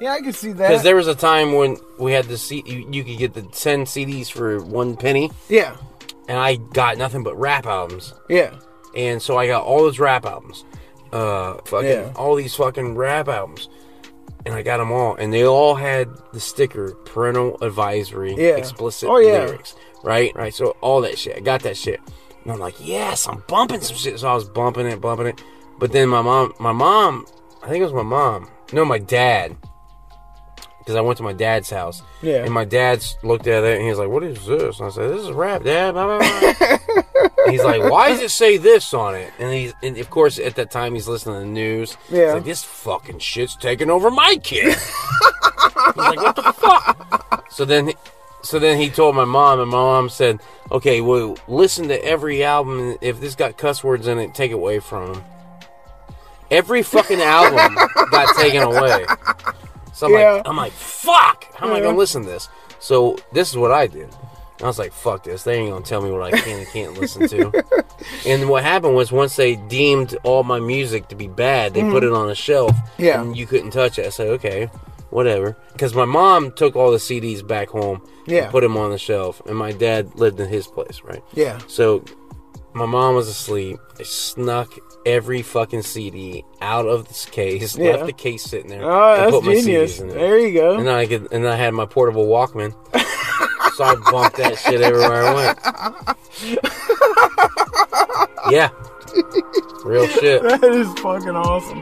Yeah, I can see that. Because there was a time when we had the C, you, you could get the ten CDs for one penny, yeah, and I got nothing but rap albums, yeah, and so I got all those rap albums, uh, fucking Yeah. all these fucking rap albums, and I got them all, and they all had the sticker parental advisory, Yeah. explicit Oh, yeah. lyrics, right, right. So all that shit, I got that shit, and I'm like, yes, I'm bumping some shit. So I was bumping it, bumping it, but then my mom, my mom, I think it was my mom, no, my dad. Because I went to my dad's house, Yeah. and my dad looked at it and he was like, "What is this?" And I said, "This is rap, Dad." Blah, blah, blah. He's like, "Why does it say this on it?" And he's, and of course, at that time, he's listening to the news. Yeah. He's like, "This fucking shit's taking over my kid." he's like, "What the fuck?" So then, he- so then he told my mom, and my mom said, "Okay, well, listen to every album. If this got cuss words in it, take it away from him." Every fucking album got taken away. So I'm Yeah. like, I'm like, fuck! How am I gonna listen to this? So this is what I did. I was like, fuck this. They ain't gonna tell me what I can and can't listen to. and what happened was once they deemed all my music to be bad, they put it on a shelf. Mm-hmm. Yeah. And you couldn't touch it. I said, okay, whatever. Because my mom took all the CDs back home. Yeah. And put them on the shelf. And my dad lived in his place, right? yeah, So my mom was asleep. I snuck every fucking CD out of this case, Yeah. left the case sitting there. oh, that's put my genius. CDs in There you go. and then I could, and I had my portable Walkman, so I bumped that shit everywhere I went. Yeah, real shit. That is fucking awesome.